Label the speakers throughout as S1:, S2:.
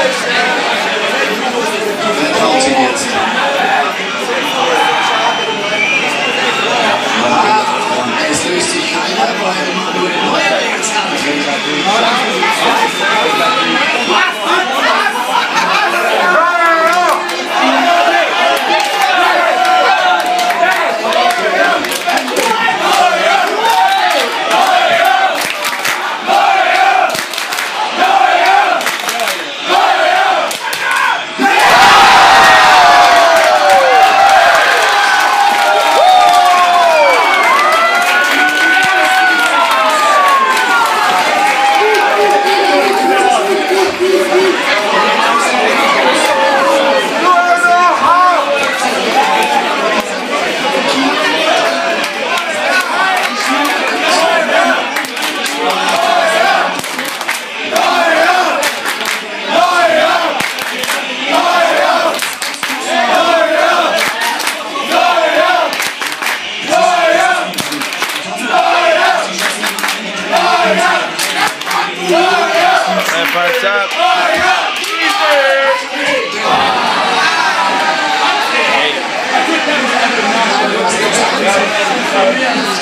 S1: Let's go.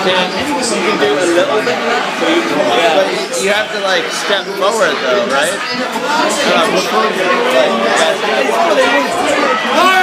S1: You can do a little bit, but you have to like step forward though, right? Uh,